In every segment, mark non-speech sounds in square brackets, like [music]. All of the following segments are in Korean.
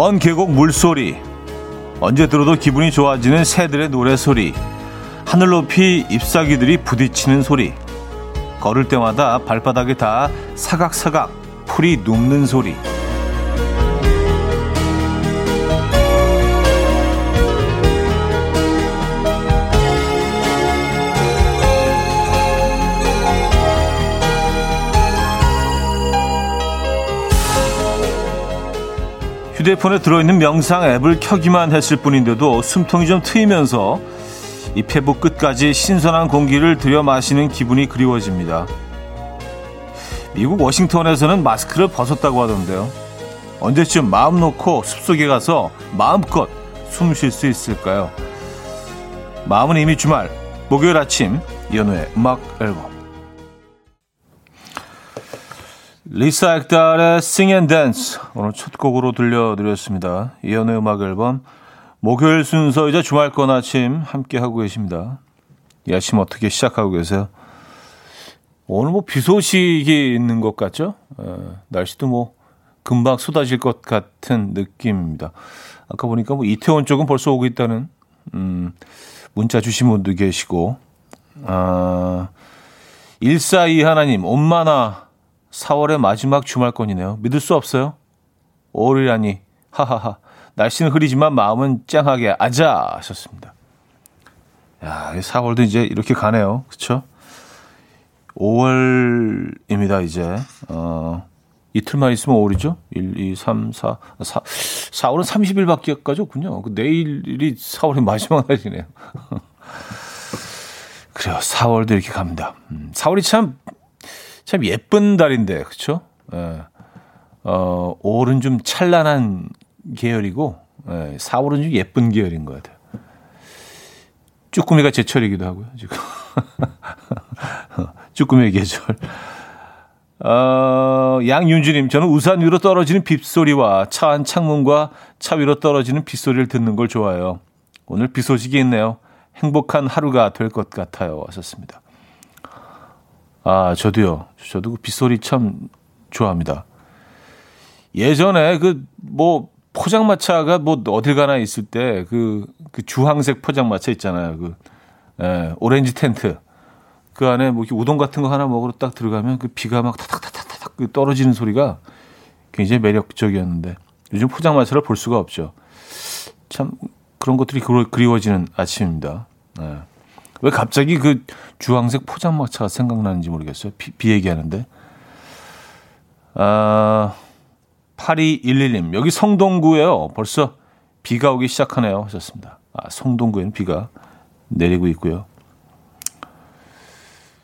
먼 계곡 물소리, 언제 들어도 기분이 좋아지는 새들의 노래소리, 하늘 높이 잎사귀들이 부딪히는 소리, 걸을 때마다 발바닥에 다 사각사각 풀이 눕는 소리. 휴대폰에 들어있는 명상 앱을 켜기만 했을 뿐인데도 숨통이 좀 트이면서 이 폐부 끝까지 신선한 공기를 들여 마시는 기분이 그리워집니다. 미국 워싱턴에서는 마스크를 벗었다고 하던데요. 언제쯤 마음 놓고 숲속에 가서 마음껏 숨 쉴 수 있을까요? 마음은 이미 주말, 목요일 아침, 연우의 음악 앨범. 리사 액달의 Sing and Dance 오늘 첫 곡으로 들려드렸습니다. 이연의 음악 앨범 목요일 순서이자 주말권 아침 함께 하고 계십니다. 이 아침 어떻게 시작하고 계세요? 오늘 뭐 비 소식이 있는 것 같죠? 에, 날씨도 뭐 금방 쏟아질 것 같은 느낌입니다. 아까 보니까 뭐 이태원 쪽은 벌써 오고 있다는 음, 문자 주신 분도 계시고 아, 142 하나님 엄마나 4월의 마지막 주말권이네요. 믿을 수 없어요? 5월이라니. 하하하. 날씨는 흐리지만 마음은 짱하게 아자 하셨습니다. 야, 4월도 이제 이렇게 가네요. 그쵸? 5월입니다, 이제. 어, 이틀만 있으면 5월이죠? 1, 2, 3, 4, 4, 4월은 30일밖에 없군요. 그 내일이 4월의 마지막 날이네요. [laughs] 그래요. 4월도 이렇게 갑니다. 4월이 음, 참 참 예쁜 달인데, 그쵸? 예. 어, 5월은 좀 찬란한 계열이고, 예, 4월은 좀 예쁜 계열인 것 같아요. 쭈꾸미가 제철이기도 하고요, 지금. [laughs] 쭈꾸미의 계절. 어, 양윤주님, 저는 우산 위로 떨어지는 빗소리와 차 안 창문과 차 위로 떨어지는 빗소리를 듣는 걸 좋아해요. 오늘 비 소식이 있네요. 행복한 하루가 될 것 같아요. 왔었습니다. 아, 저도요. 저도 그 빗소리 참 좋아합니다. 예전에 그 뭐 포장마차가 뭐 어딜 가나 있을 때 그 그 주황색 포장마차 있잖아요. 그 예, 오렌지 텐트. 그 안에 뭐 우동 같은 거 하나 먹으러 딱 들어가면 그 비가 막 타닥타닥타닥 그 떨어지는 소리가 굉장히 매력적이었는데 요즘 포장마차를 볼 수가 없죠. 참 그런 것들이 그리워지는 아침입니다. 네. 왜 갑자기 그 주황색 포장마차가 생각나는지 모르겠어요. 비, 비 얘기하는데. 아, 8211님, 여기 성동구에요. 벌써 비가 오기 시작하네요. 하셨습니다. 아, 성동구에는 비가 내리고 있고요.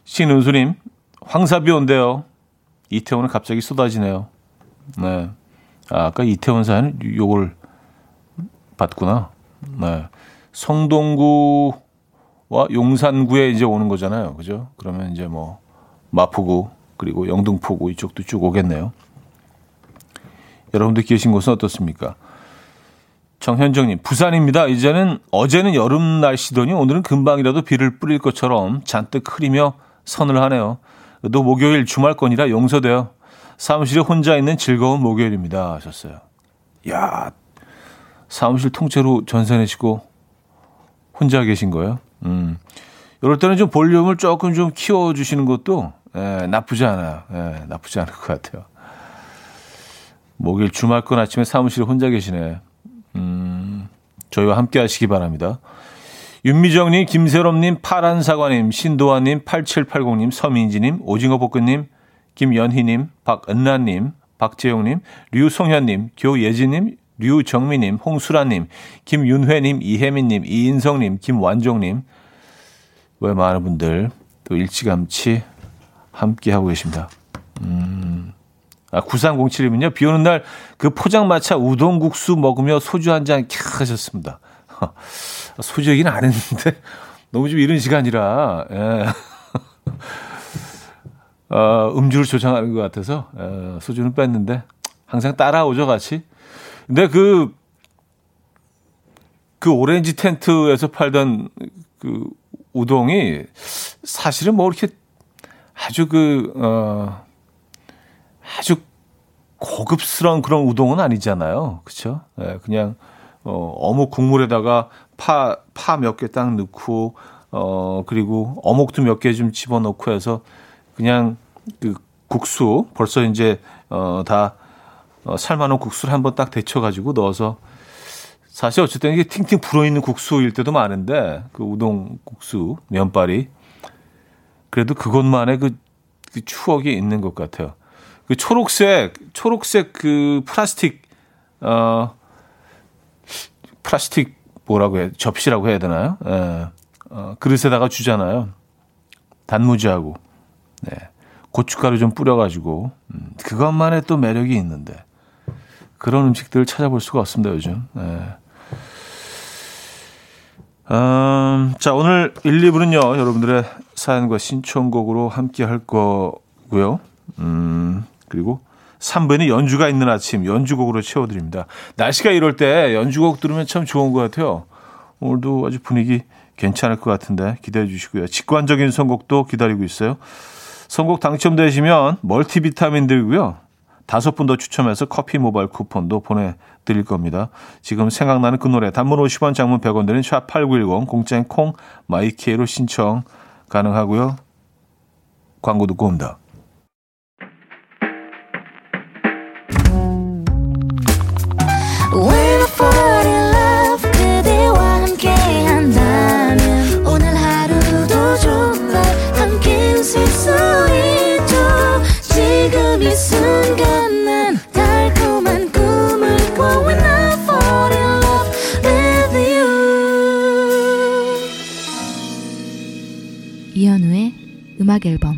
신은수님, 황사비 온대요. 이태원은 갑자기 쏟아지네요. 네. 아, 아까 이태원 사연 요걸 봤구나. 네. 성동구 와 용산구에 이제 오는 거잖아요. 그죠? 그러면 이제 뭐 마포구 그리고 영등포구 이쪽도 쭉 오겠네요. 여러분들 계신 곳은 어떻습니까? 정현정님, 부산입니다. 이제는 어제는 여름 날씨더니 오늘은 금방이라도 비를 뿌릴 것처럼 잔뜩 흐리며 선을 하네요. 또 목요일 주말권이라 용서돼요. 사무실에 혼자 있는 즐거운 목요일입니다. 하셨어요. 야 사무실 통째로 전세 내시고 혼자 계신 거예요? 음. 이럴 때는 좀 볼륨을 조금 좀 키워주시는 것도 예, 나쁘지 않아요. 예, 나쁘지 않을 것 같아요. 목요일 주말권 아침에 사무실에 혼자 계시네. 음, 저희와 함께 하시기 바랍니다. 윤미정님, 김세롬님, 파란사과님, 신도아님, 8780님, 서민지님, 오징어볶음님, 김연희님, 박은나님, 박재용님, 류송현님, 교예진님, 류정미님, 홍수라님, 김윤회님, 이혜민님, 이인성님, 김완종님, 왜 많은 분들 또 일찌감치 함께하고 계십니다. 음. 아, 9307이면요. 비 오는 날 그 포장마차 우동국수 먹으며 소주 한 잔 캬 하셨습니다. [laughs] 소주 얘기는 안 했는데 [laughs] 너무 좀 이른 시간이라, 예. [laughs] 어, 음주를 조장하는 것 같아서, 예, 소주는 뺐는데 항상 따라오죠, 같이. 근데 그, 그 오렌지 텐트에서 팔던 그 우동이 사실은 뭐 이렇게 아주 그, 어, 아주 고급스러운 그런 우동은 아니잖아요. 그쵸? 예, 그냥, 어, 어묵 국물에다가 파, 파 몇 개 딱 넣고, 어, 그리고 어묵도 몇 개 좀 집어넣고 해서 그냥 그 국수, 벌써 이제, 어, 다, 어, 삶아놓은 국수를 한번 딱 데쳐가지고 넣어서 사실 어쨌든 이게 팅팅 불어있는 국수일 때도 많은데 그 우동 국수, 면발이 그래도 그것만의 그, 그 추억이 있는 것 같아요. 그 초록색, 초록색 그 플라스틱, 어, 플라스틱 뭐라고 해, 접시라고 해야 되나요? 예. 어, 그릇에다가 주잖아요. 단무지하고, 네. 고춧가루 좀 뿌려가지고, 음, 그것만의 또 매력이 있는데, 그런 음식들을 찾아볼 수가 없습니다, 요즘. 네. 음, 자, 오늘 1, 2부는요, 여러분들의 사연과 신청곡으로 함께 할 거고요. 음, 그리고 3부에는 연주가 있는 아침 연주곡으로 채워드립니다. 날씨가 이럴 때 연주곡 들으면 참 좋은 것 같아요. 오늘도 아주 분위기 괜찮을 것 같은데 기대해 주시고요. 직관적인 선곡도 기다리고 있어요. 선곡 당첨되시면 멀티비타민 들고요. 다섯 분 더 추첨해서 커피 모바일 쿠폰도 보내드릴 겁니다. 지금 생각나는 그 노래 단문 50원 장문 100원 드는 샵8910 공짜인 콩 마이키에로 신청 가능하고요. 광고 듣고 옵니다. 음악 앨범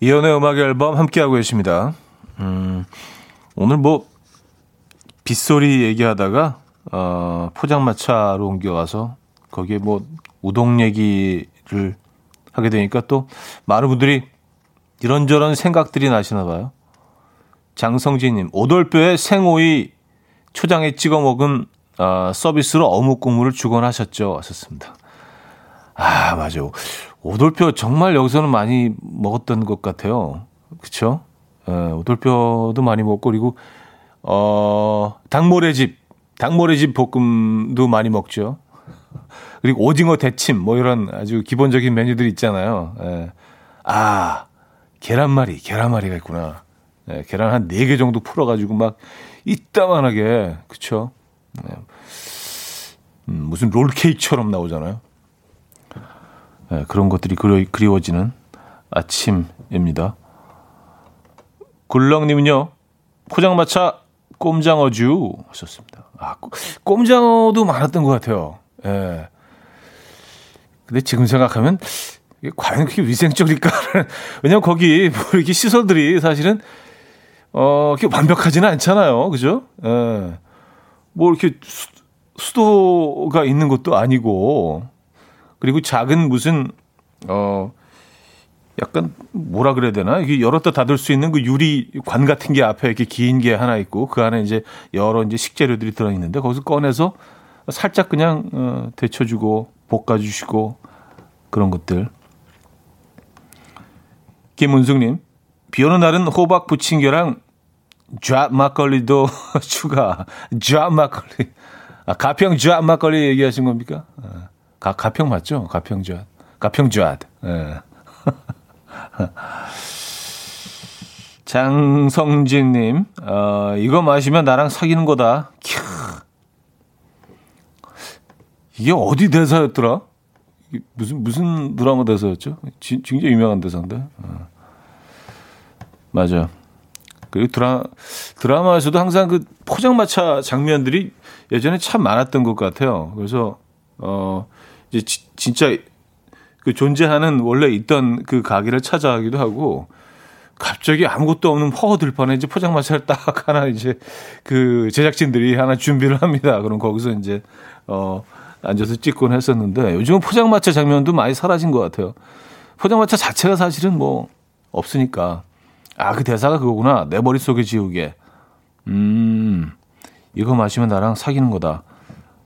이연의 음악 앨범 함께하고 계십니다. 음, 오늘 뭐 빗소리 얘기하다가 어, 포장마차로 옮겨가서 거기에 뭐 우동 얘기를 하게 되니까 또 많은 분들이 이런저런 생각들이 나시나 봐요. 장성진님, 오돌뼈에 생오이 초장에 찍어 먹은 어, 서비스로 어묵 국물을 주곤 하셨죠. 하셨습니다. 아, 맞아. 오돌뼈 정말 여기서는 많이 먹었던 것 같아요. 그쵸? 예, 오돌뼈도 많이 먹고, 그리고, 어, 닭모래집, 닭모래집 볶음도 많이 먹죠. 그리고 오징어 대침, 뭐 이런 아주 기본적인 메뉴들 있잖아요. 예. 아, 계란말이, 계란말이가 있구나. 예, 계란 한 4개 정도 풀어가지고 막 이따만하게, 그쵸? 네. 음, 무슨 롤케이크처럼 나오잖아요. 네, 그런 것들이 그리, 그리워지는 아침입니다. 굴렁님은요, 포장마차 꼼장어주 하셨습니다. 아, 꼼장어도 많았던 것 같아요. 예. 네. 근데 지금 생각하면 과연 그렇게 위생적일까? 왜냐면 거기 뭐 이렇게 시설들이 사실은 어, 완벽하지는 않잖아요. 그죠? 예. 뭐 이렇게 수, 수도가 있는 것도 아니고 그리고 작은 무슨 어 약간 뭐라 그래야 되나 이게 열었다 닫을 수 있는 그 유리 관 같은 게 앞에 이렇게 긴 게 하나 있고 그 안에 이제 여러 이제 식재료들이 들어 있는데 거기서 꺼내서 살짝 그냥 어, 데쳐주고 볶아주시고 그런 것들. 김은숙님 비 오는 날은 호박 부침개랑 쥐 막걸리도 [laughs] 추가. 쥐 막걸리. 아, 가평 쥐 막걸리 얘기하신 겁니까? 아, 가, 가평 맞죠? 가평 쥐. 가평 쥐. 예. [laughs] 장성진님, 어, 이거 마시면 나랑 사귀는 거다. 캬. 이게 어디 대사였더라? 무슨, 무슨 드라마 대사였죠? 지, 진짜 유명한 대사인데. 어. 맞아요. 그리고 드라, 드라마에서도 항상 그 포장마차 장면들이 예전에 참 많았던 것 같아요. 그래서, 어, 이제 지, 진짜 그 존재하는 원래 있던 그 가게를 찾아가기도 하고, 갑자기 아무것도 없는 허허 들판에 이제 포장마차를 [laughs] 딱 하나 이제 그 제작진들이 하나 준비를 합니다. 그럼 거기서 이제, 어, 앉아서 찍곤 했었는데 요즘은 포장마차 장면도 많이 사라진 것 같아요. 포장마차 자체가 사실은 뭐 없으니까. 아, 그 대사가 그거구나. 내 머릿속에 지우개. 음, 이거 마시면 나랑 사귀는 거다.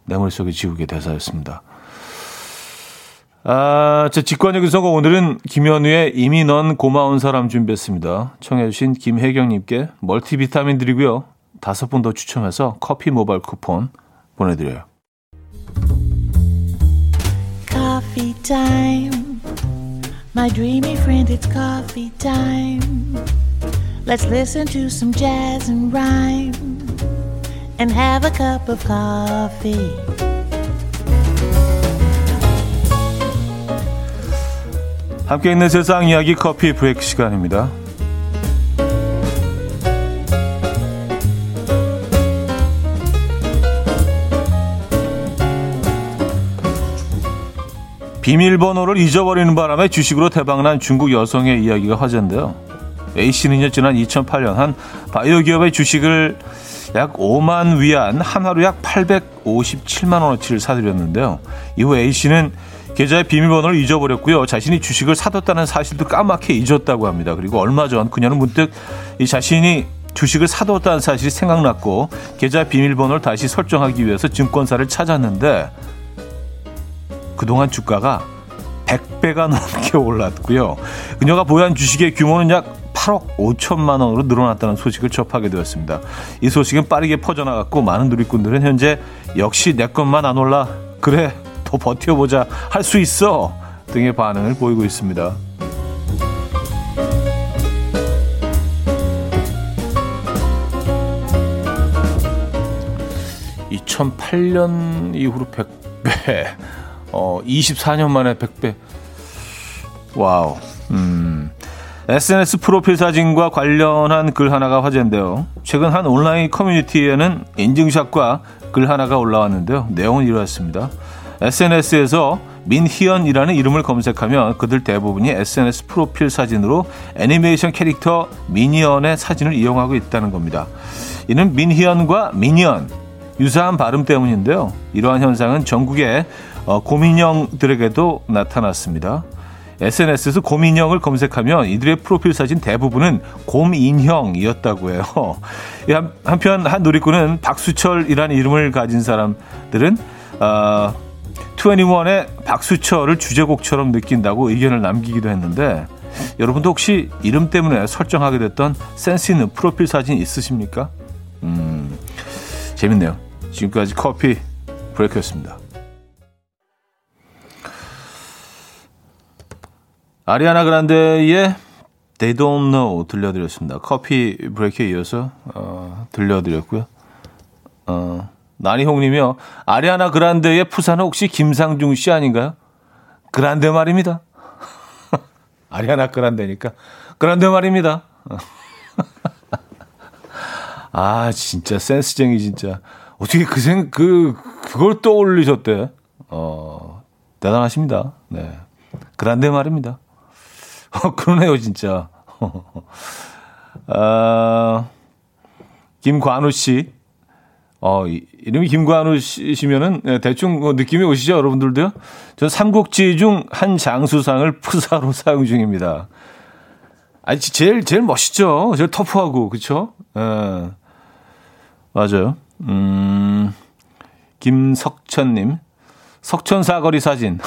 내 머릿속에 지우개 대사였습니다. 아, 제 직관적인 선거 오늘은 김현우의 이미 넌 고마운 사람 준비했습니다. 청해주신 김혜경님께 멀티비타민 드리고요. 다섯 분 더 추첨해서 커피 모바일 쿠폰 보내드려요. Coffee. My dreamy friend, it's coffee time. Let's listen to some jazz and rhyme and have a cup of coffee. 함께 있는 세상 이야기 커피 브레이크 시간입니다. 비밀번호를 잊어버리는 바람에 주식으로 대박난 중국 여성의 이야기가 화제인데요. A씨는요, 지난 2008년 한 바이오 기업의 주식을 약 5만 위안, 한화로 약 857만 원어치를 사들였는데요. 이후 A씨는 계좌의 비밀번호를 잊어버렸고요. 자신이 주식을 사뒀다는 사실도 까맣게 잊었다고 합니다. 그리고 얼마 전 그녀는 문득 이 자신이 주식을 사뒀다는 사실이 생각났고 계좌 비밀번호를 다시 설정하기 위해서 증권사를 찾았는데 그동안 주가가 100배가 넘게 올랐고요. 그녀가 보유한 주식의 규모는 약 8억 5천만 원으로 늘어났다는 소식을 접하게 되었습니다. 이 소식은 빠르게 퍼져나갔고 많은 누리꾼들은 현재 역시 내 것만 안 올라 그래 더 버텨보자 할 수 있어 등의 반응을 보이고 있습니다. 2008년 이후로 100배 어, 24년 만에 100배. Wow. 음. SNS 프로필 사진과 관련한 글 하나가 화제인데요. 최근 한 온라인 커뮤니티에는 인증샷과 글 하나가 올라왔는데요. 내용은 이러했습니다. SNS에서 민희연이라는 이름을 검색하면 그들 대부분이 SNS 프로필 사진으로 애니메이션 캐릭터 미니언의 사진을 이용하고 있다는 겁니다. 이는 민희연과 미니언 유사한 발음 때문인데요. 이러한 현상은 전국의 어, 곰인형들에게도 나타났습니다. SNS에서 곰인형을 검색하면 이들의 프로필 사진 대부분은 곰인형이었다고 해요. 한편 한 놀이꾼은 박수철이라는 이름을 가진 사람들은 어, 21의 박수철을 주제곡처럼 느낀다고 의견을 남기기도 했는데 여러분도 혹시 이름 때문에 설정하게 됐던 센스 있는 프로필 사진 있으십니까? 음, 재밌네요. 지금까지 커피 브레이크였습니다. 아리아나 그란데의 They Don't Know 들려드렸습니다. 커피 브레이크에 이어서 어, 들려드렸고요. 어, 나니홍님이요. 아리아나 그란데의 푸사는 혹시 김상중 씨 아닌가요? 그란데 말입니다. [laughs] 아리아나 그란데니까 그란데 말입니다. [laughs] 아 진짜 센스쟁이 진짜 어떻게 그생그 그걸 떠올리셨대? 어 대단하십니다. 네 그란데 말입니다. [laughs] 어, 그러네요, 진짜. [laughs] 아, 김관우 씨. 어, 이름이 김관우 씨시면은 네, 대충 뭐 느낌이 오시죠, 여러분들도요? 저 삼국지 중 한 장수상을 푸사로 [laughs] 사용 중입니다. 아니, 제일, 제일 멋있죠. 제일 터프하고, 그쵸? 예. 맞아요. 음, 김석천님. 석천 사거리 사진.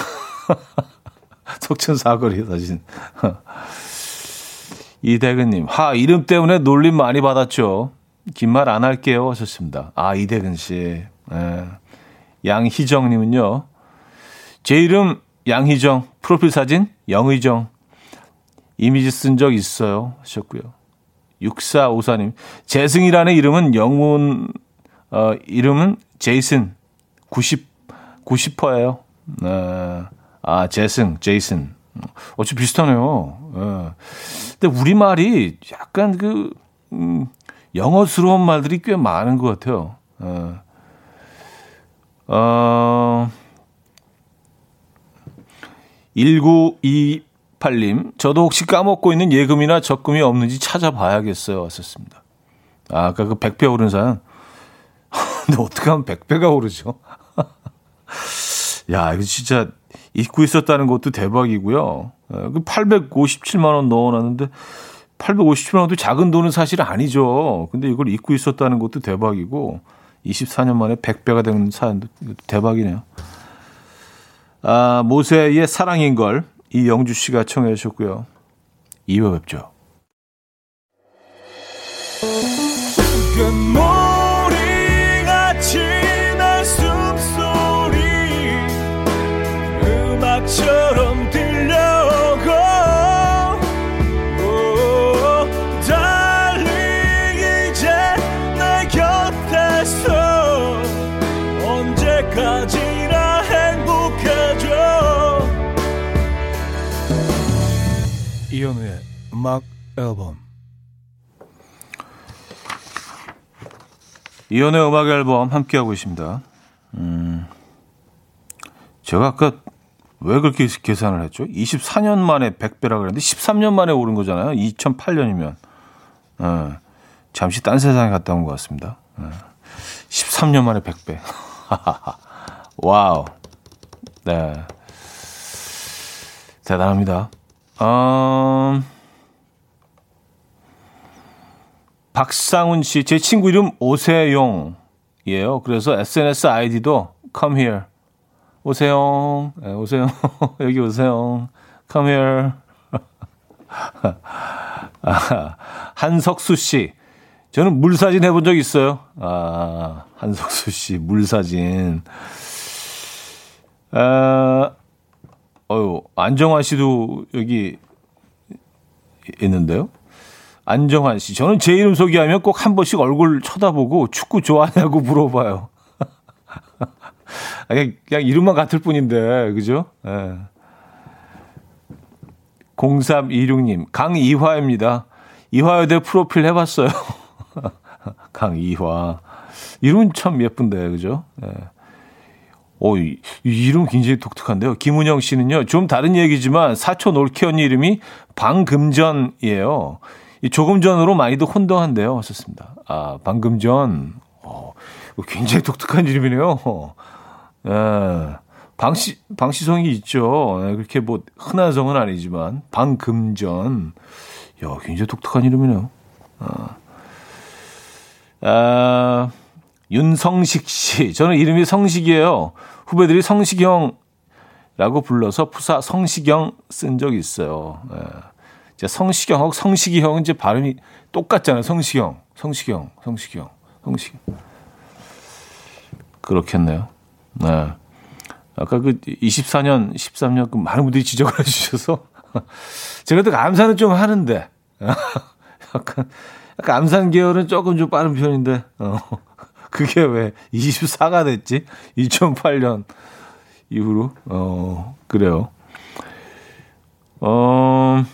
석천 사거리 사진. 이대근님, 하, 이름 때문에 놀림 많이 받았죠. 긴 말 안 할게요. 하셨습니다. 아, 이대근 씨. 네. 양희정님은요. 제 이름 양희정, 프로필 사진 영의정. 이미지 쓴 적 있어요. 하셨고요. 6454님, 재승이라는 이름은 영문, 어, 이름은 제이슨 90, 90%예요. 네. 아, 재승, 제이슨. 어찌 비슷하네요. 예. 근데 우리말이 약간 그, 음, 영어스러운 말들이 꽤 많은 것 같아요. 예. 어, 1928님, 저도 혹시 까먹고 있는 예금이나 적금이 없는지 찾아봐야겠어요. 왔었습니다. 아, 아까 그 100배 오른 사연. [laughs] 근데 어떻게 하면 100배가 오르죠? [laughs] 야, 이거 진짜 잊고 있었다는 것도 대박이고요. 예, 그 857만 원 넣어놨는데 857만 원도 작은 돈은 사실 아니죠. 근데 이걸 잊고 있었다는 것도 대박이고 24년 만에 100배가 되는 사연도 대박이네요. 아, 모세의 사랑인 걸 이영주 씨가 청해 주셨고요. 2부 뵙죠. 음악 앨범 이현우의 음악 앨범 함께하고 있습니다. 음, 제가 아까 왜 그렇게 계산을 했죠? 24년 만에 100배라 그랬는데 13년 만에 오른 거잖아요. 2008년이면. 예, 잠시 딴 세상에 갔다 온 것 같습니다. 예, 13년 만에 100배. [laughs] Wow. 네. 대단합니다. 음, 박상훈 씨, 제 친구 이름 오세용이에요. 그래서 SNS 아이디도 come here. 오세용, 네, 오세용, [laughs] 여기 오세용, come here. [laughs] 아, 한석수 씨, 저는 물사진 해본 적 있어요. 아, 한석수 씨, 물사진. 아, 어유 안정환 씨도 여기 있는데요. 안정환 씨. 저는 제 이름 소개하면 꼭 한 번씩 얼굴 쳐다보고 축구 좋아하냐고 물어봐요. [laughs] 그냥, 그냥 이름만 같을 뿐인데, 그죠? 예. 0326님, 강이화입니다. 이화여대 프로필 해봤어요. [laughs] 강이화. 이름은 참 예쁜데, 그죠? 예. 오, 이, 이름 굉장히 독특한데요. 김은영 씨는요, 좀 다른 얘기지만 사촌 올케 언니 이름이 방금전이에요. 이 조금 전으로 많이도 혼동한데요. 하셨습니다. 아, 방금 전. 어, 굉장히 독특한 이름이네요. 예. 방시, 방시성이 있죠. 예, 그렇게 뭐 흔한 성은 아니지만, 방금 전. 야, 굉장히 독특한 이름이네요. 아, 아 윤성식 씨. 저는 이름이 성식이에요. 후배들이 성식형라고 불러서 푸사 성식형 쓴 적이 있어요. 예. 이제 성식형하고 성식이 형은 이제 발음이 똑같잖아요. 성식형, 성식형, 성식형, 성식형. 그렇겠네요. 네. 아까 그 24년, 13년 그 많은 분들이 지적을 [laughs] 해주셔서 제가 또 암산은 좀 하는데 [laughs] 약간 약간 암산 계열은 조금 좀 빠른 편인데 어. [laughs] 그게 왜 24가 됐지? 2008년 이후로. 어, 그래요. 어,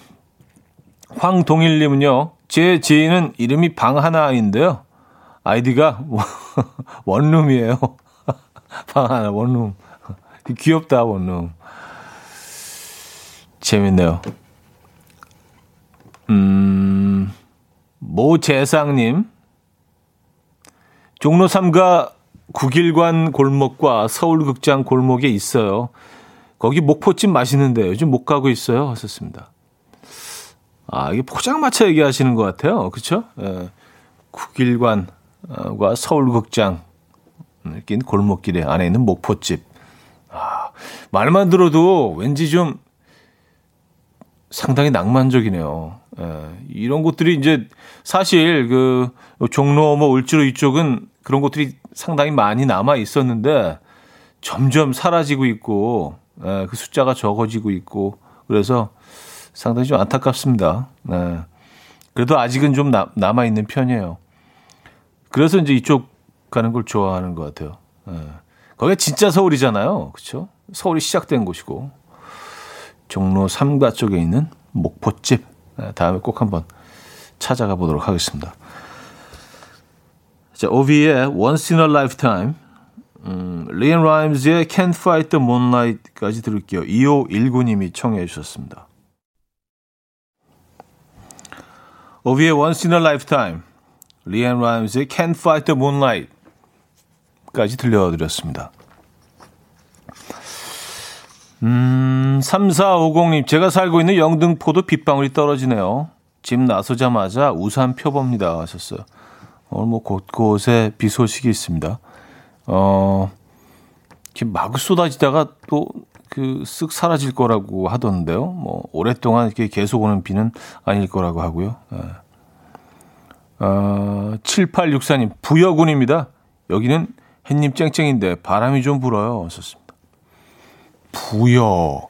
황동일님은요, 제 지인은 이름이 방 하나인데요. 아이디가 [laughs] 원룸이에요. [laughs] 방 하나, 원룸. 귀엽다, 원룸. 재밌네요. 음, 모재상님. 종로 3가 국일관 골목과 서울극장 골목에 있어요. 거기 목포찜 맛있는데 요즘 못 가고 있어요. 하셨습니다. 아, 이게 포장마차 얘기하시는 것 같아요. 그쵸? 예. 국일관과 서울극장 낀 골목길에 안에 있는 목포집. 아, 말만 들어도 왠지 좀 상당히 낭만적이네요. 예, 이런 곳들이 이제 사실 그 종로 뭐 울주로 이쪽은 그런 곳들이 상당히 많이 남아 있었는데 점점 사라지고 있고 예, 그 숫자가 적어지고 있고 그래서 상당히 좀 안타깝습니다. 예. 그래도 아직은 좀 나, 남아 있는 편이에요. 그래서 이제 이쪽 가는 걸 좋아하는 것 같아요. 예. 거기가 진짜 서울이잖아요. 그렇죠? 서울이 시작된 곳이고 종로 3가 쪽에 있는 목포집 네, 다음에 꼭 한번 찾아가 보도록 하겠습니다. 자, 오비의 Once in a Lifetime, 음, 리앤 라임즈의 Can't Fight the Moonlight까지 들을게요. 2519님이 청해 주셨습니다. 오비의 Once in a Lifetime, 리앤 라임즈의 Can't Fight the Moonlight까지 들려드렸습니다. 음, 3450님, 제가 살고 있는 영등포도 빗방울이 떨어지네요. 집 나서자마자 우산 펴봅니다. 하셨어요. 오늘 뭐 곳곳에 비 소식이 있습니다. 어, 지금 막 쏟아지다가 또 그 쓱 사라질 거라고 하던데요. 뭐 오랫동안 이렇게 계속 오는 비는 아닐 거라고 하고요. 예. 어, 7864님 부여군입니다. 여기는 햇님 쨍쨍인데 바람이 좀 불어요. 썼습니다. 부여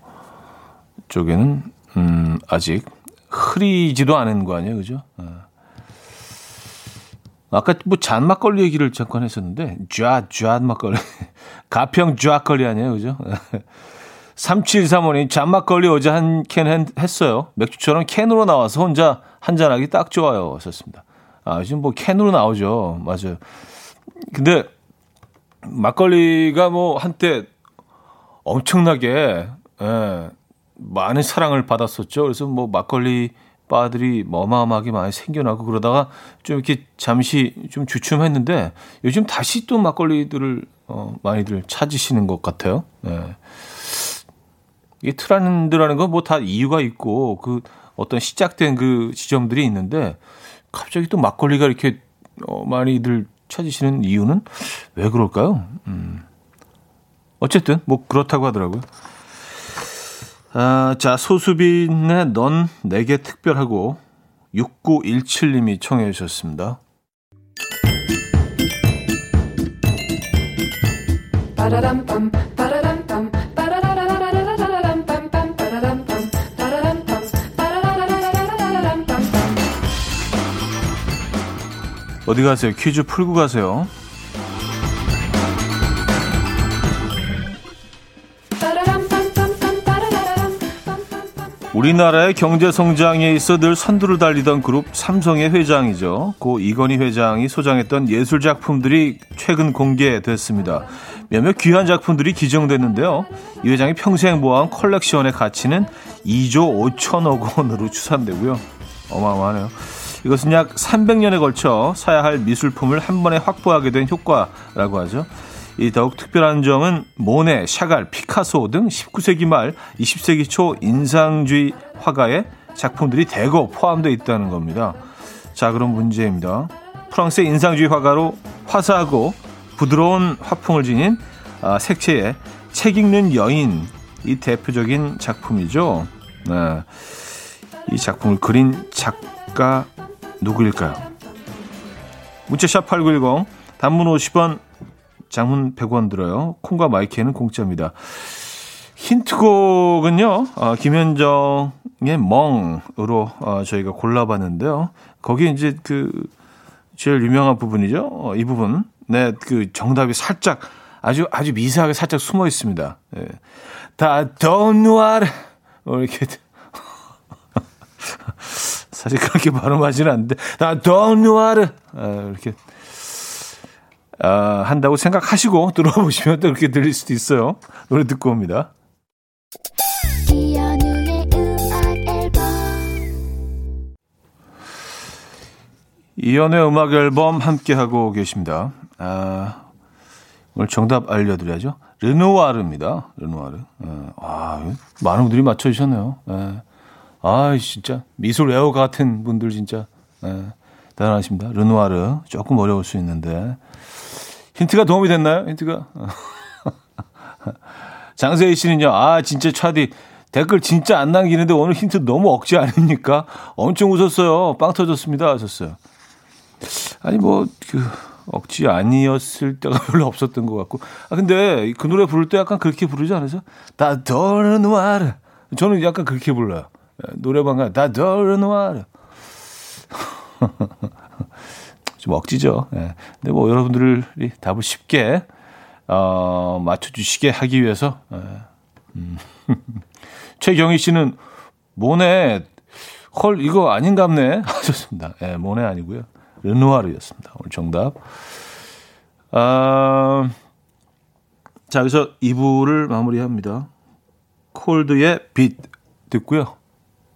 쪽에는 음, 아직 흐리지도 않은 거 아니에요, 그죠? 예. 아까 뭐 잔막걸리 얘기를 잠깐 했었는데 쥐앗 쥐앗 막걸리 [laughs] 가평 쥐앗걸리 아니에요 그죠 [laughs] 3735님 잔막걸리 어제 한 캔 했어요. 맥주처럼 캔으로 나와서 혼자 한잔하기 딱 좋아요. 썼습니다. 아 지금 뭐 캔으로 나오죠. 맞아요. 근데 막걸리가 뭐 한때 엄청나게 예, 많은 사랑을 받았었죠. 그래서 뭐 막걸리 바들이 어마어마하게 많이 생겨나고 그러다가 좀 이렇게 잠시 좀 주춤했는데 요즘 다시 또 막걸리들을 어, 많이들 찾으시는 것 같아요. 네. 이게 트렌드라는 건 뭐 다 이유가 있고 그 어떤 시작된 그 지점들이 있는데 갑자기 또 막걸리가 이렇게 어, 많이들 찾으시는 이유는 왜 그럴까요? 음. 어쨌든 뭐 그렇다고 하더라고요. 아, 자, 소수빈의 넌 내게 특별하고 6917님이 청해 주셨습니다. 어디 가세요? 퀴즈 풀고 가세요. 우리나라의 경제 성장에 있어 늘 선두를 달리던 그룹 삼성의 회장이죠. 고 이건희 회장이 소장했던 예술 작품들이 최근 공개됐습니다. 몇몇 귀한 작품들이 기증됐는데요. 이 회장이 평생 모아온 컬렉션의 가치는 2조 5천억 원으로 추산되고요. 어마어마하네요. 이것은 약 300년에 걸쳐 사야 할 미술품을 한 번에 확보하게 된 효과라고 하죠. 이 더욱 특별한 점은 모네, 샤갈, 피카소 등 19세기 말 20세기 초 인상주의 화가의 작품들이 대거 포함되어 있다는 겁니다. 자, 그럼 문제입니다. 프랑스의 인상주의 화가로 화사하고 부드러운 화풍을 지닌 아, 색채의 책 읽는 여인 이 대표적인 작품이죠. 네. 이 작품을 그린 작가 누구일까요? 문자샵 8910 단문 50원 장문 100원 들어요. 콩과 마이키에는 공짜입니다. 힌트곡은요, 어, 김현정의 멍으로 어, 저희가 골라봤는데요. 거기 이제 그 제일 유명한 부분이죠. 어, 이 부분. 네, 그 정답이 살짝 아주 아주 미세하게 살짝 숨어 있습니다. 예. 다 돈누아르 어, 이렇게 [laughs] 사실 그렇게 발음하지는 않는데 다 돈누아르 어, 이렇게 어, 한다고 생각하시고 들어보시면 또 그렇게 들릴 수도 있어요. 노래 듣고 옵니다. 이연의 음악 앨범 함께 하고 계십니다. 아, 오늘 정답 알려드려야죠. 르누아르입니다. 르누아르. 아, 아 많은 분들이 맞춰주셨네요. 아, 아, 진짜 미술 외워 같은 분들 진짜 아, 대단하십니다. 르누아르 조금 어려울 수 있는데 힌트가 도움이 됐나요? 힌트가. [laughs] 장세희 씨는요, 아, 진짜 차디. 댓글 진짜 안 남기는데 오늘 힌트 너무 억지 아닙니까? 엄청 웃었어요. 빵 터졌습니다. 하셨어요. 아니, 뭐, 그, 억지 아니었을 때가 [laughs] 별로 없었던 것 같고. 아, 근데 그 노래 부를 때 약간 그렇게 부르지 않으세요? 다 더르누아르. 저는 약간 그렇게 불러요. 예, 노래방 가, 다 더르누아르. 좀 억지죠. 예. 근데 뭐 여러분들이 답을 쉽게 어, 맞춰주시게 하기 위해서 예. 음. [laughs] 최경희 씨는 모네 헐 이거 아닌갑네 [laughs] 하셨습니다. 예, 모네 아니고요. 르누아르였습니다. 오늘 정답. 아, 자, 여기서 2부를 마무리합니다. 콜드의 빛 듣고요.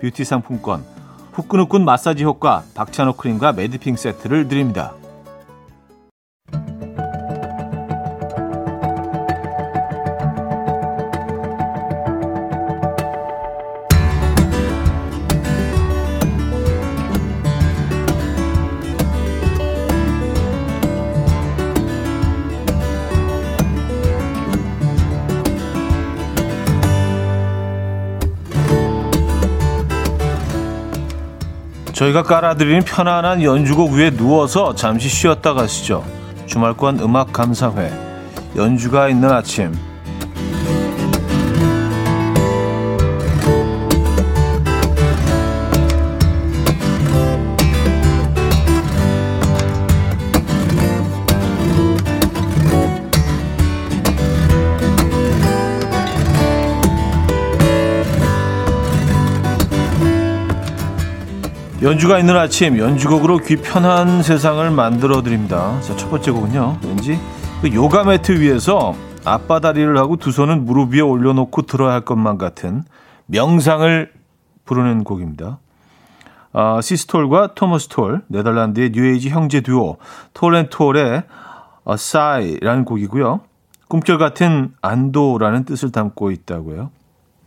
뷰티 상품권, 후끈후끈 마사지 효과 박찬호 크림과 매디핑 세트를 드립니다. 저희가 깔아드리는 편안한 연주곡 위에 누워서 잠시 쉬었다 가시죠. 주말권 음악 감사회 연주가 있는 아침 연주가 있는 아침 연주곡으로 귀 편한 세상을 만들어 드립니다. 자, 첫 번째 곡은요. 왠지 그 요가 매트 위에서 양반다리를 하고 두 손은 무릎 위에 올려놓고 들어야 할 것만 같은 명상을 부르는 곡입니다. 아, 시스 톨과 토머스 톨, 네덜란드의 뉴에이지 형제 듀오 톨앤톨의 A Sigh라는 곡이고요. 꿈결 같은 안도라는 뜻을 담고 있다고요.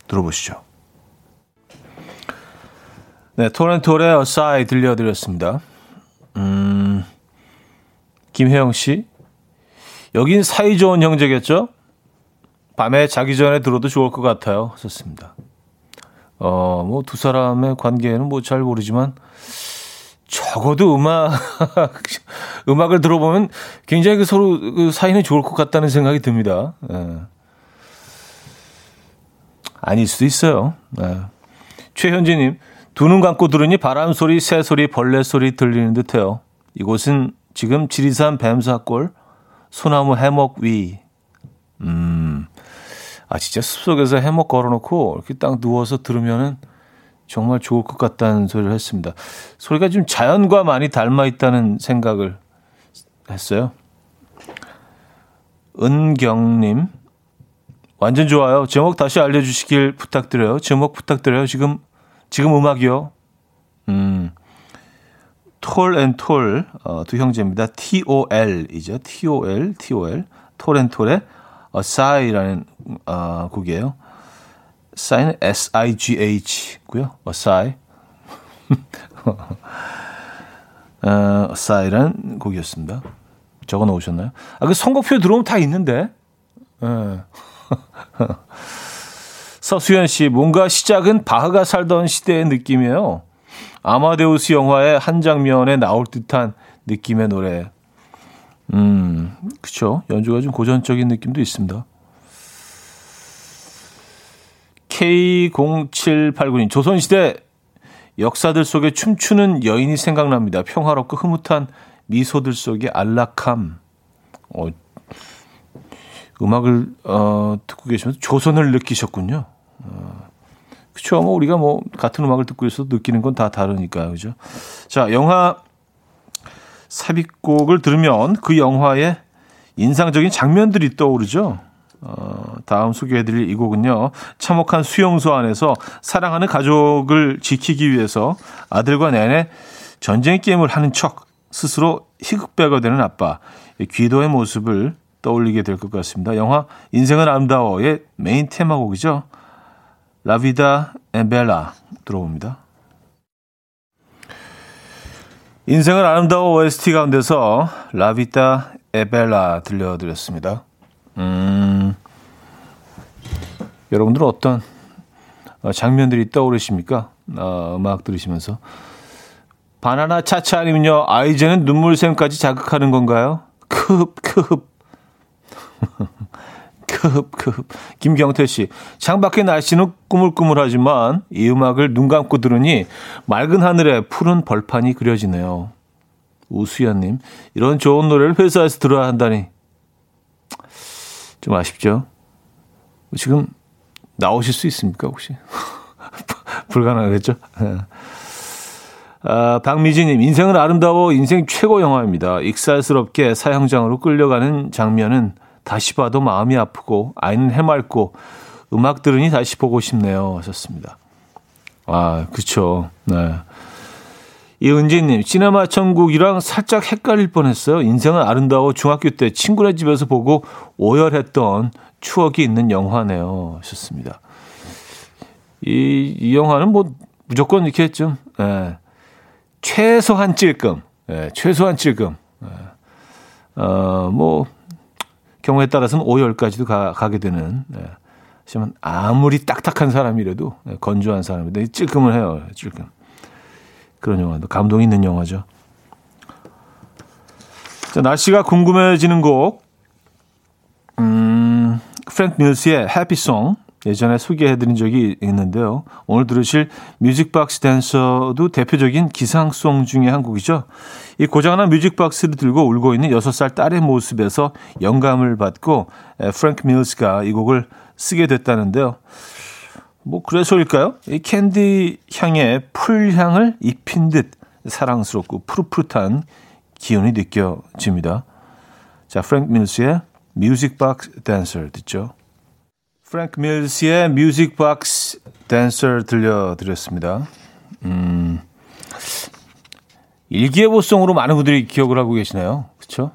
들어보시죠. 네, 토렌토의 어사이 들려드렸습니다. 음, 김혜영 씨. 여긴 사이 좋은 형제겠죠? 밤에 자기 전에 들어도 좋을 것 같아요. 썼습니다. 어, 뭐, 두 사람의 관계는 뭐 잘 모르지만, 적어도 음악, [laughs] 음악을 들어보면 굉장히 그 서로 그 사이는 좋을 것 같다는 생각이 듭니다. 예. 아닐 수도 있어요. 예. 최현지님, 두 눈 감고 들으니 바람 소리, 새 소리, 벌레 소리 들리는 듯해요. 이곳은 지금 지리산 뱀사골 소나무 해먹 위. 음, 아 진짜 숲속에서 해먹 걸어놓고 이렇게 딱 누워서 들으면은 정말 좋을 것 같다는 소리를 했습니다. 소리가 좀 자연과 많이 닮아 있다는 생각을 했어요. 은경님, 완전 좋아요. 제목 다시 알려주시길 부탁드려요. 제목 부탁드려요. 지금 지금 음악이요. 음. 톨앤 톨, 어, 두 형제입니다. T-O-L이죠. T-O-L, T-O-L. 톨앤 톨의 Asig이라는 어, 곡이에요. Sig는 S-I-G-H고요. Asig. 어, Asig이라는 [laughs] 곡이었습니다. 적어 놓으셨나요? 아, 그 선곡표 들어오면 다 있는데. 예. [laughs] 서수연 씨, 뭔가 시작은 바흐가 살던 시대의 느낌이에요. 아마데우스 영화의 한 장면에 나올 듯한 느낌의 노래. 음, 그쵸. 연주가 좀 고전적인 느낌도 있습니다. K0789님, 조선시대 역사들 속에 춤추는 여인이 생각납니다. 평화롭고 흐뭇한 미소들 속에 안락함. 어, 음악을 어, 듣고 계시면서 조선을 느끼셨군요. 어, 그쵸. 뭐 우리가 뭐 같은 음악을 듣고 있어도 느끼는 건 다 다르니까요. 그죠? 자, 영화 삽입곡을 들으면 그 영화의 인상적인 장면들이 떠오르죠. 어, 다음 소개해드릴 이 곡은요. 참혹한 수용소 안에서 사랑하는 가족을 지키기 위해서 아들과 내내 전쟁 게임을 하는 척 스스로 희극배가 되는 아빠 귀도의 모습을 떠올리게 될 것 같습니다. 영화 인생은 아름다워의 메인 테마곡이죠. 라비다 엠벨라 들어봅니다. 인생은 아름다워 OST 가운데서 라비다 에벨라 들려드렸습니다. 음, 여러분들은 어떤 어, 장면들이 떠오르십니까? 어, 음악 들으시면서. 바나나 차차 아니면요, 아이즈는 눈물샘까지 자극하는 건가요? [laughs] 급. 김경태 씨. 창밖의 날씨는 꾸물꾸물하지만 이 음악을 눈 감고 들으니 맑은 하늘에 푸른 벌판이 그려지네요. 우수연님. 이런 좋은 노래를 회사에서 들어야 한다니. 좀 아쉽죠? 지금 나오실 수 있습니까, 혹시? [laughs] 불가능하겠죠? 예. 아, 박미진님, 인생은 아름다워 인생 최고 영화입니다. 익살스럽게 사형장으로 끌려가는 장면은 다시 봐도 마음이 아프고 아이는 해맑고 음악 들으니 다시 보고 싶네요. 하셨습니다. 아, 그쵸. 네. 이은지님, 시네마 천국이랑 살짝 헷갈릴 뻔했어요. 인생은 아름다워 중학교 때 친구네 집에서 보고 오열했던 추억이 있는 영화네요. 하셨습니다. 이, 이 영화는 뭐 무조건 이렇게 좀, 예, 최소한 찔끔, 예, 최소한 찔끔, 예, 어, 뭐, 경우에 따라서는 오열까지도 가, 가게 되는, 예. 하지만 아무리 딱딱한 사람이라도, 예, 건조한 사람인데 찔끔을 해요, 찔끔. 그런 영화도 감동 있는 영화죠. 자, 날씨가 궁금해지는 곡, 음, 프랭크 밀스의 해피송 예전에 소개해드린 적이 있는데요. 오늘 들으실 뮤직박스 댄서도 대표적인 기상송 중의 한 곡이죠. 이 고장난 뮤직박스를 들고 울고 있는 6살 딸의 모습에서 영감을 받고 프랭크 밀스가 이 곡을 쓰게 됐다는데요. 뭐 그래서일까요? 이 캔디 향에 풀 향을 입힌 듯 사랑스럽고 푸릇푸릇한 기운이 느껴집니다. 자, 프랭크 밀스의 Music Box Dancer 듣죠. 프랭크 밀스의 Music Box Dancer 들려드렸습니다. 음, 일기예보송으로 많은 분들이 기억을 하고 계시네요. 그렇죠?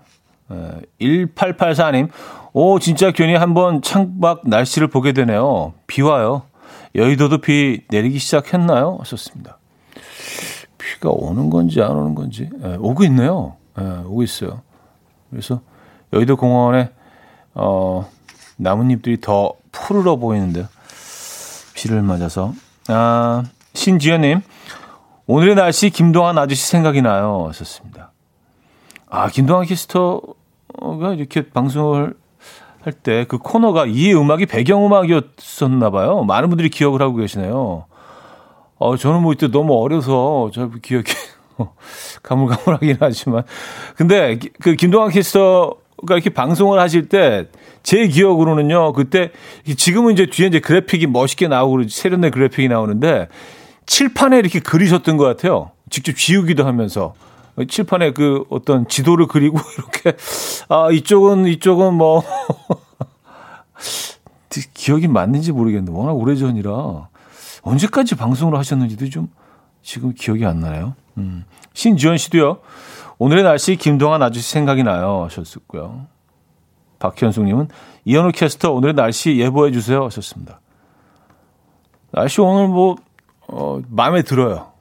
1884님, 오, 진짜 괜히 한번 창밖 날씨를 보게 되네요. 비 와요. 여의도도 비 내리기 시작했나요? 하셨습니다. 비가 오는 건지 안 오는 건지. 예, 오고 있네요. 예, 오고 있어요. 그래서 여의도 공원에, 어, 나뭇잎들이 더 푸르러 보이는데요. 비를 맞아서. 아, 신지연님, 오늘의 날씨 김동환 아저씨 생각이 나요. 하셨습니다. 아, 김동환 캐스터가 이렇게 방송을 할 때 그 코너가 이 음악이 배경음악이었었나 봐요. 많은 분들이 기억을 하고 계시네요. 어, 저는 뭐 이때 너무 어려서 저 기억이 [laughs] 가물가물하긴 하지만. 근데 그 김동환 캐스터 가 이렇게 방송을 하실 때 제 기억으로는요, 그때 지금은 이제 뒤에 이제 그래픽이 멋있게 나오고 세련된 그래픽이 나오는데 칠판에 이렇게 그리셨던 것 같아요. 직접 지우기도 하면서. 칠판에 그 어떤 지도를 그리고 [laughs] 이렇게 아 이쪽은 이쪽은 뭐 [laughs] 기억이 맞는지 모르겠는데 워낙 오래 전이라 언제까지 방송을 하셨는지도 좀 지금 기억이 안 나요. 음. 신지원 씨도요. 오늘의 날씨 김동환 아저씨 생각이 나요 하셨었고요. 박현숙님은 이현우 캐스터 오늘의 날씨 예보해 주세요 하셨습니다. 날씨 오늘 뭐 어, 마음에 들어요.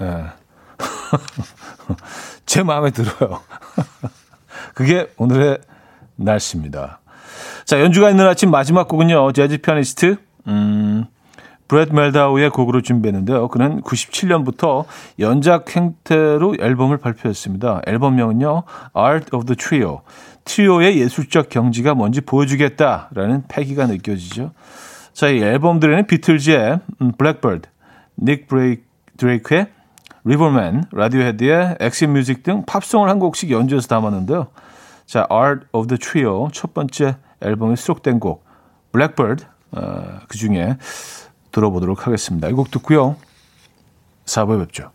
예. 네. [laughs] 제 마음에 들어요. [laughs] 그게 오늘의 날씨입니다. 자, 연주가 있는 아침 마지막 곡은요. 재즈 피아니스트 음, 브렛 멜다우의 곡으로 준비했는데요. 그는 97년부터 연작 형태로 앨범을 발표했습니다. 앨범명은요. Art of the Trio. 트리오의 예술적 경지가 뭔지 보여주겠다라는 패기가 느껴지죠. 자, 이 앨범들에는 비틀즈의 Blackbird, 닉 브레이크, 드레이크의 River Man, 라디오헤드의 Exit Music 등 팝송을 한 곡씩 연주해서 담았는데요. 자, Art of the Trio 첫 번째 앨범에 수록된 곡 Blackbird 어, 그 중에 들어보도록 하겠습니다. 이 곡 듣고요. 4부에 뵙죠.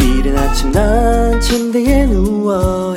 이른 아침 난 침대에 누워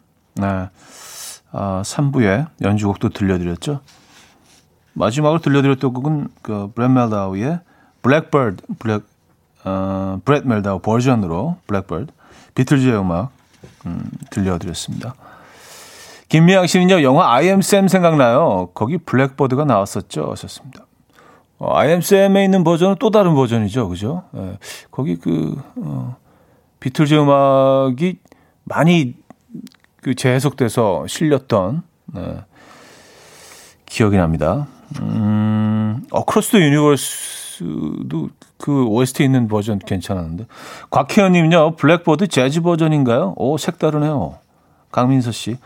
네. 아, 3부에 연주곡도 들려드렸죠. 마지막으로 들려드렸던 곡은 그 브렛 멜다우의 Blackbird, Black, 어, 브렛 멜다우 버전으로 Blackbird, 비틀즈의 음악 음, 들려드렸습니다. 김미양 씨는요, 영화 Sam 생각나요. 거기 Blackbird가 나왔었죠. 하셨습니다. 어, I am Sam에 있는 버전은 또 다른 버전이죠. 그죠? 예, 거기 그, 어, 비틀즈 음악이 많이 그 재해석돼서 실렸던, 네, 기억이 납니다. 음, Across the Universe도 그 OST 있는 버전 괜찮았는데. 곽혜연님요, Blackbird 재즈 버전인가요? 오, 색다르네요. 강민서 씨.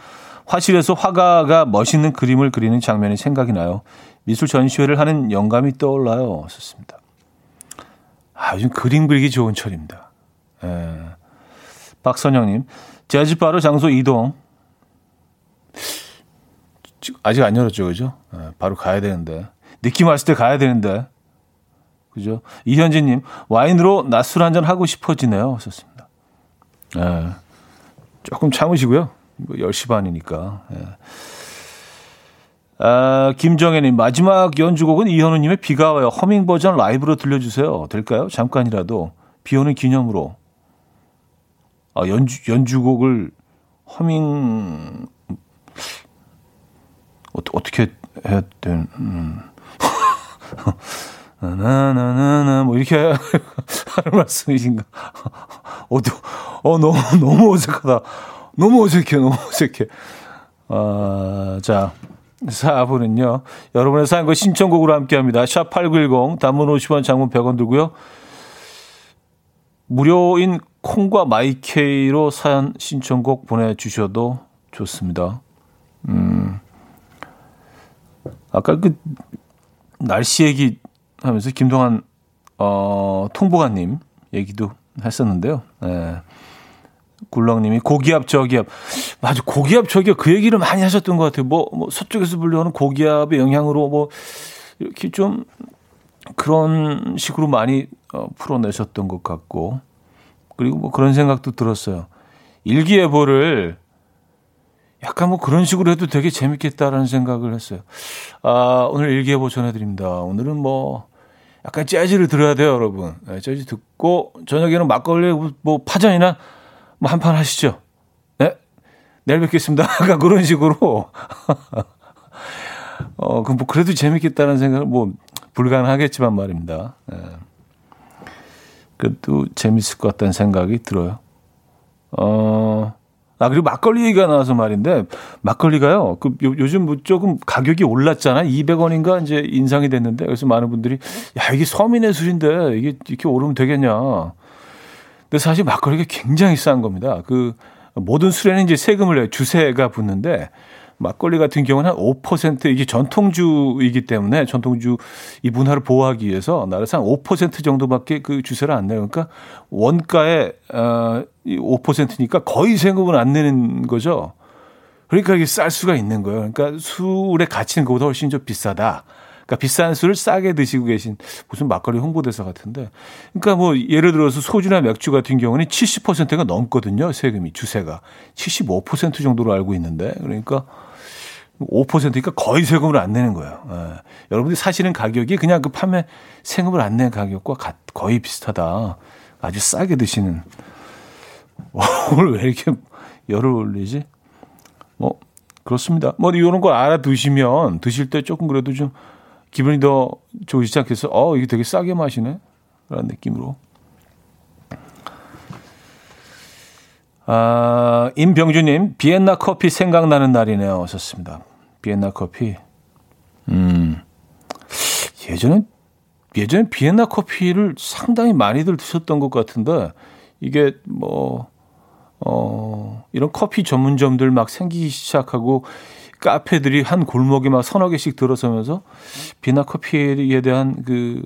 화실에서 화가가 멋있는 그림을 그리는 장면이 생각이 나요. 미술 전시회를 하는 영감이 떠올라요. 썼습니다. 아, 요즘 그림 그리기 좋은 철입니다. 예. 박선영님, 재즈 바로 장소 이동. 아직 안 열었죠, 그죠? 예, 바로 가야 되는데. 느낌 왔을 때 가야 되는데. 그죠? 이현진님, 와인으로 낮술 한잔 하고 싶어지네요. 썼습니다. 예. 조금 참으시고요. 10시 반이니까. 예. 아, 김정혜님, 마지막 연주곡은 이현우님의 비가 와요. 허밍 버전 라이브로 들려주세요. 될까요? 잠깐이라도. 비 오는 기념으로. 아, 연주, 연주곡을 허밍, 어, 어떻게 해야 되는, 음. [laughs] 나나나나나 뭐 이렇게 하는 말씀이신가? 어, 어 너무 너무 어색하다. 너무 어색해, 너무 어색해. 아, 자, 4부는요. 여러분의 사연과 신청곡으로 함께 합니다. 샵8910, 단문 50원, 장문 100원 들고요. 무료인 콩과 마이케이로 사연 신청곡 보내주셔도 좋습니다. 음, 아까 그 날씨 얘기 하면서 김동환, 어, 통보관님 얘기도 했었는데요. 예. 굴렁님이 고기압 저기압 맞아 고기압 저기압 그 얘기를 많이 하셨던 것 같아요. 뭐, 뭐 서쪽에서 불려오는 고기압의 영향으로 뭐 이렇게 좀 그런 식으로 많이 어, 풀어내셨던 것 같고 그리고 뭐 그런 생각도 들었어요. 일기예보를 약간 뭐 그런 식으로 해도 되게 재밌겠다라는 생각을 했어요. 아, 오늘 일기예보 전해드립니다. 오늘은 뭐 약간 재즈를 들어야 돼요, 여러분. 네, 재즈 듣고 저녁에는 막걸리 뭐 파전이나 뭐 한 판 하시죠. 네? 내일 뵙겠습니다. [laughs] 약간 그런 식으로. [laughs] 어, 그뭐 그래도 재밌겠다는 생각을 뭐 불가능하겠지만 말입니다. 네. 그래도 재밌을 것 같다는 생각이 들어요. 어, 아, 그리고 막걸리 얘기가 나와서 말인데, 막걸리가요, 그, 요, 요즘 뭐 조금 가격이 올랐잖아. 200원인가 이제 인상이 됐는데, 그래서 많은 분들이, 야, 이게 서민의 술인데, 이게 이렇게 오르면 되겠냐. 근데 사실 막걸리가 굉장히 싼 겁니다. 그, 모든 술에는 이제 세금을 내요. 주세가 붙는데, 막걸리 같은 경우는 한 5% 이게 전통주이기 때문에 전통주 이 문화를 보호하기 위해서 한5% 정도밖에 그 주세를 안 내요. 그러니까 원가의 어, 5%니까 거의 세금을 안 내는 거죠. 그러니까 이게 쌀 수가 있는 거예요. 그러니까 술의 가치는 그보다 훨씬 좀 비싸다. 그러니까 비싼 술을 싸게 드시고 계신 무슨 막걸리 홍보대사 같은데. 그러니까 뭐 예를 들어서 소주나 맥주 같은 경우는 70%가 넘거든요. 세금이 주세가 75% 정도로 알고 있는데 그러니까 5%니까 거의 세금을 안 내는 거예요. 예. 여러분들이 사시는 가격이 그냥 그 판매 세금을 안 내는 가격과 거의 비슷하다. 아주 싸게 드시는. [laughs] 오늘 왜 이렇게 열을 올리지? 뭐 그렇습니다. 뭐 이런 걸 알아두시면 드실 때 조금 그래도 좀 기분이 더 좋으시지 않겠어? 어, 이게 되게 싸게 마시네? 라는 느낌으로. 아, 임병주님, 비엔나 커피 생각나는 날이네요. 오셨습니다. 비엔나 커피. 음, 예전엔 예전에 비엔나 커피를 상당히 많이들 드셨던 것 같은데 이게 뭐 어, 이런 커피 전문점들 막 생기기 시작하고 카페들이 한 골목에 막 서너 개씩 들어서면서 비나 커피에 대한 그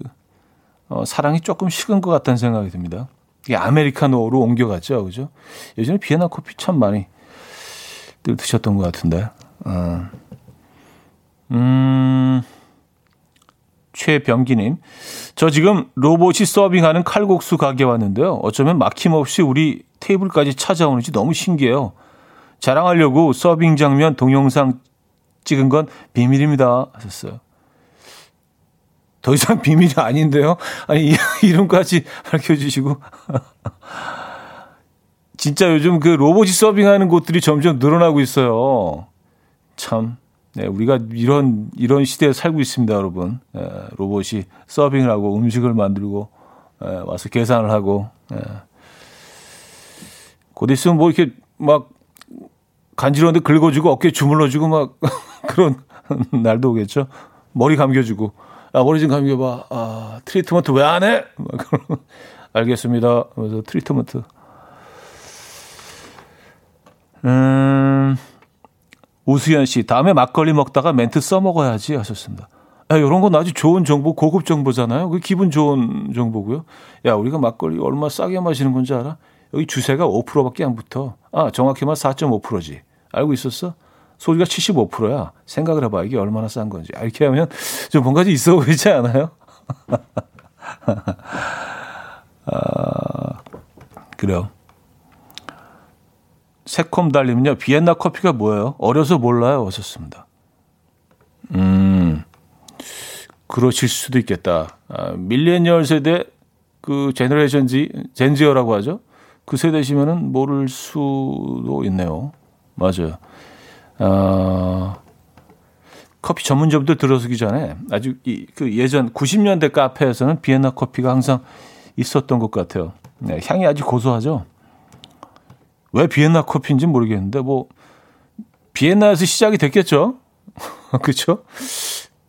어, 사랑이 조금 식은 것 같다는 생각이 듭니다. 이게 아메리카노로 옮겨갔죠, 그죠? 예전에 비엔나 커피 참 많이 드셨던 것 같은데. 어. 음, 최병기님, 저 지금 로봇이 서빙하는 칼국수 가게 왔는데요. 어쩌면 막힘없이 우리 테이블까지 찾아오는지 너무 신기해요. 자랑하려고 서빙 장면 동영상 찍은 건 비밀입니다. 하셨어요. 더 이상 비밀이 아닌데요. 아니, [laughs] 이름까지 밝혀주시고. [laughs] 진짜 요즘 그 로봇이 서빙하는 곳들이 점점 늘어나고 있어요. 참. 네, 우리가 이런, 이런 시대에 살고 있습니다, 여러분. 예, 로봇이 서빙을 하고 음식을 만들고, 예, 와서 계산을 하고, 예. 곧 있으면 뭐 이렇게 막 간지러운데 긁어주고 어깨 주물러주고 막 [laughs] 그런 날도 오겠죠. 머리 감겨주고. 아, 머리 좀 감겨봐. 아, 트리트먼트 왜 안 해? 막 그런. 알겠습니다. 그래서 트리트먼트. 음, 우수연 씨, 다음에 막걸리 먹다가 멘트 써먹어야지 하셨습니다. 야, 이런 건 아주 좋은 정보, 고급 정보잖아요. 그 기분 좋은 정보고요. 야, 우리가 막걸리 얼마 싸게 마시는 건지 알아? 여기 주세가 5%밖에 안 붙어. 아, 정확히 말해 4.5%지. 알고 있었어? 소리가 75%야. 생각을 해봐. 이게 얼마나 싼 건지. 아, 이렇게 하면 좀 뭔가 좀 있어 보이지 않아요? [laughs] 아, 그래요. 새콤 달님은요, 비엔나 커피가 뭐예요? 어려서 몰라요. 하셨습니다. 음, 그러실 수도 있겠다. 아, 밀레니얼 세대, 그, generation Z, Gen Z라고 하죠? 그 세대시면은 모를 수도 있네요. 맞아요. 어, 커피 전문점들 들어서기 전에 아주 이, 그 예전 90년대 카페에서는 비엔나 커피가 항상 있었던 것 같아요. 네, 향이 아주 고소하죠. 왜 비엔나 커피인지 모르겠는데 뭐 비엔나에서 시작이 됐겠죠. [laughs] 그렇죠?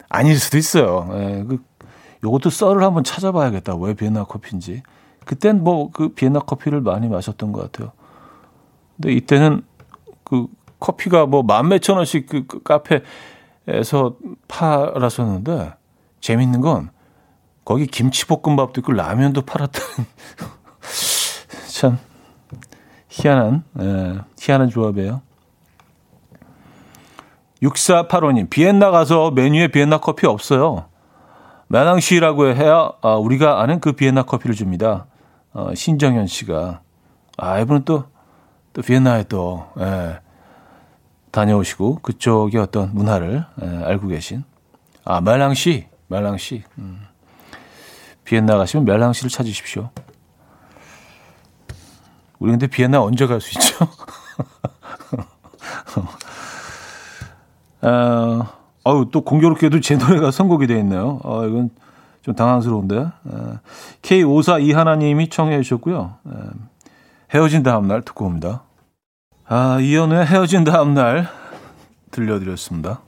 아닐 수도 있어요. 네, 그 요것도 썰을 한번 찾아봐야겠다. 왜 비엔나 커피인지. 그땐 뭐 그 비엔나 커피를 많이 마셨던 것 같아요. 근데 이때는 그 커피가 뭐 만 몇천 원씩 그, 그 카페에서 팔았었는데 재밌는 건 거기 김치볶음밥도 있고 라면도 팔았다는 [laughs] 참 희한한 예, 희한한 조합이에요. 6485님 비엔나 가서 메뉴에 비엔나 커피 없어요. 메낭시라고 해야 아, 우리가 아는 그 비엔나 커피를 줍니다. 어, 신정현 씨가 아 이분은 또 또 비엔나에 또 예, 다녀오시고 그쪽의 어떤 문화를 예, 알고 계신 아 멜랑시 멜랑시 음. 비엔나 가시면 멜랑시를 찾으십시오. 우리 근데 비엔나 언제 갈 수 있죠? [laughs] 어, 어우, 또 공교롭게도 제 노래가 선곡이 되어 있네요. 어, 이건 좀 당황스러운데. K542 하나님이 청해 주셨고요. 헤어진 다음 날 듣고 옵니다. 아, 이연우의 헤어진 다음 날 들려드렸습니다.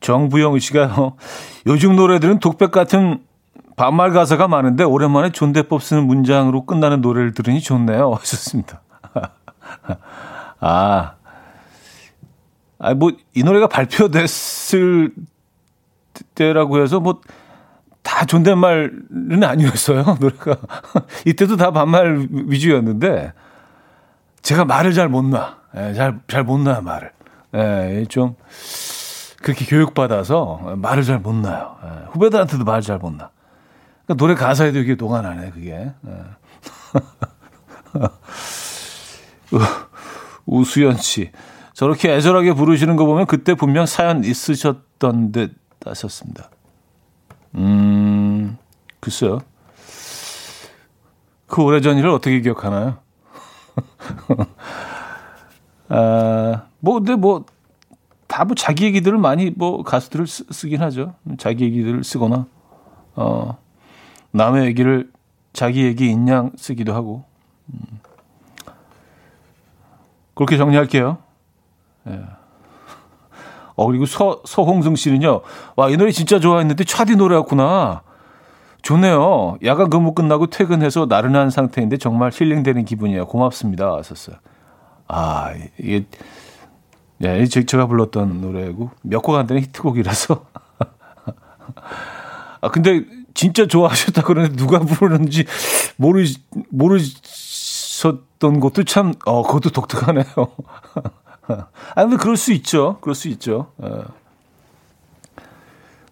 정부영 씨가 어, 요즘 노래들은 독백 같은 반말 가사가 많은데 오랜만에 존대법 쓰는 문장으로 끝나는 노래를 들으니 좋네요. [laughs] 하셨습니다. [laughs] 아, 아, 뭐, 이 노래가 발표됐을 때라고 해서 뭐, 다 존댓말은 아니었어요, [laughs] 노래가. 이때도 다 반말 위주였는데, 제가 말을 잘 못 놔. 예, 잘, 잘 못 놔요, 말을. 예, 좀, 그렇게 교육받아서 말을 잘 못 놔요. 예, 후배들한테도 말을 잘 못 놔. 그러니까 노래 가사에도 이게 녹아나네, 그게. 예. [laughs] 우수연 씨. 저렇게 애절하게 부르시는 거 보면 그때 분명 사연 있으셨던 듯 하셨습니다. 음, 글쎄요. 그 오래전 일을 어떻게 기억하나요? [laughs] 아, 뭐, 근데 뭐, 다뭐 자기 얘기들을 많이 뭐 가수들을 쓰, 쓰긴 하죠. 자기 얘기들을 쓰거나, 어, 남의 얘기를 자기 얘기 인양 쓰기도 하고. 음. 그렇게 정리할게요. 예. 어, 그리고 서, 서홍승 씨는요. 와, 이 노래 진짜 좋아했는데 차디 노래였구나. 좋네요. 야간 근무 끝나고 퇴근해서 나른한 상태인데 정말 힐링되는 기분이에요. 고맙습니다. 하셨어요. 아, 이게, 예, 제가 불렀던 노래고 몇 곡 안 되는 히트곡이라서. [laughs] 아, 근데 진짜 좋아하셨다 그러는데 누가 부르는지 모르, 모르셨던 것도 참, 어, 그것도 독특하네요. [laughs] [laughs] 아, 근데 그럴 수 있죠. 그럴 수 있죠. 예.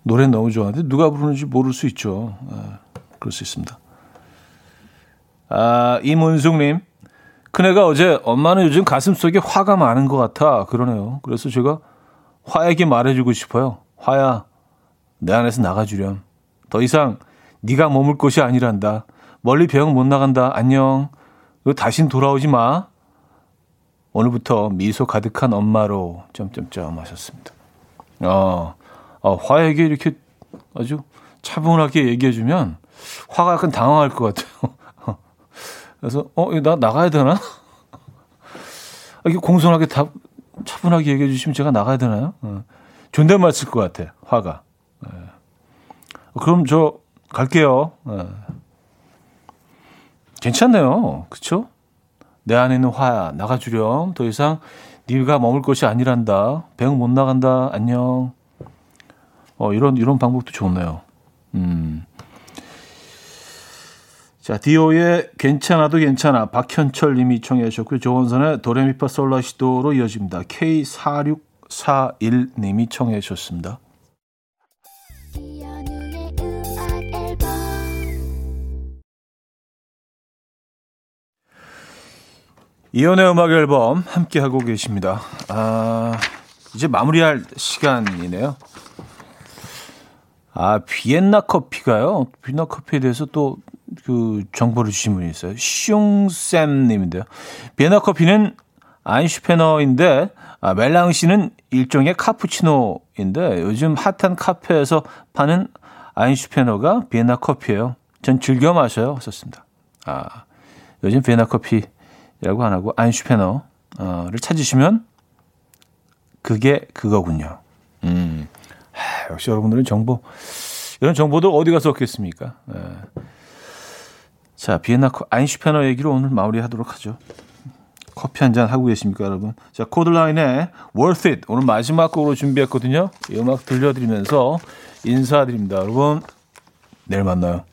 노래 너무 좋아하는데 누가 부르는지 모를 수 있죠. 예. 그럴 수 있습니다. 아, 이문숙님. 큰애가 어제 엄마는 요즘 가슴 속에 화가 많은 것 같아. 그러네요. 그래서 제가 화에게 말해주고 싶어요. 화야, 내 안에서 나가주렴. 더 이상 네가 머물 곳이 아니란다. 멀리 병 못 나간다. 안녕. 다신 돌아오지 마. 오늘부터 미소 가득한 엄마로 점점점 하셨습니다. 어, 어 화에게 이렇게 아주 차분하게 얘기해주면 화가 약간 당황할 것 같아요. [laughs] 그래서 어, 나 나가야 되나? 이렇게 공손하게 다 차분하게 얘기해 주시면 제가 나가야 되나요? 어. 존댓말 쓸 것 같아. 화가. 네. 그럼 저 갈게요. 네. 괜찮네요. 그쵸? 내 안에 있는 화야 나가주렴. 더 이상 네가 머물 것이 아니란다. 배웅 못 나간다. 안녕. 어, 이런 이런 방법도 좋네요. 음. 자, 디오의 괜찮아도 괜찮아. 박현철 님이 청해 주셨고요. 조원선의 도레미파 솔라시도로 이어집니다. K4641 님이 청해 주셨습니다. 이연의 음악 앨범 함께 하고 계십니다. 아, 이제 마무리할 시간이네요. 아, 비엔나 커피가요. 비엔나 커피에 대해서 또 그 정보를 주신 분이 있어요. 슝쌤 님인데요. 비엔나 커피는 아인슈페너인데 아, 멜랑시는 일종의 카푸치노인데 요즘 핫한 카페에서 파는 아인슈페너가 비엔나 커피예요. 전 즐겨 마셔요. 썼습니다. 아, 요즘 비엔나 커피 이 라고 안 하고 안슈페너를 찾으시면 그게 그거군요. 음. 하, 역시 여러분들은 정보 이런 정보도 어디 가서 얻겠습니까? 네. 자, 비엔나 아인슈페너 얘기로 오늘 마무리하도록 하죠. 커피 한 잔 하고 계십니까, 여러분? 자, 코드라인의 Worth It 오늘 마지막 곡으로 준비했거든요. 이 음악 들려드리면서 인사드립니다. 여러분, 내일 만나요.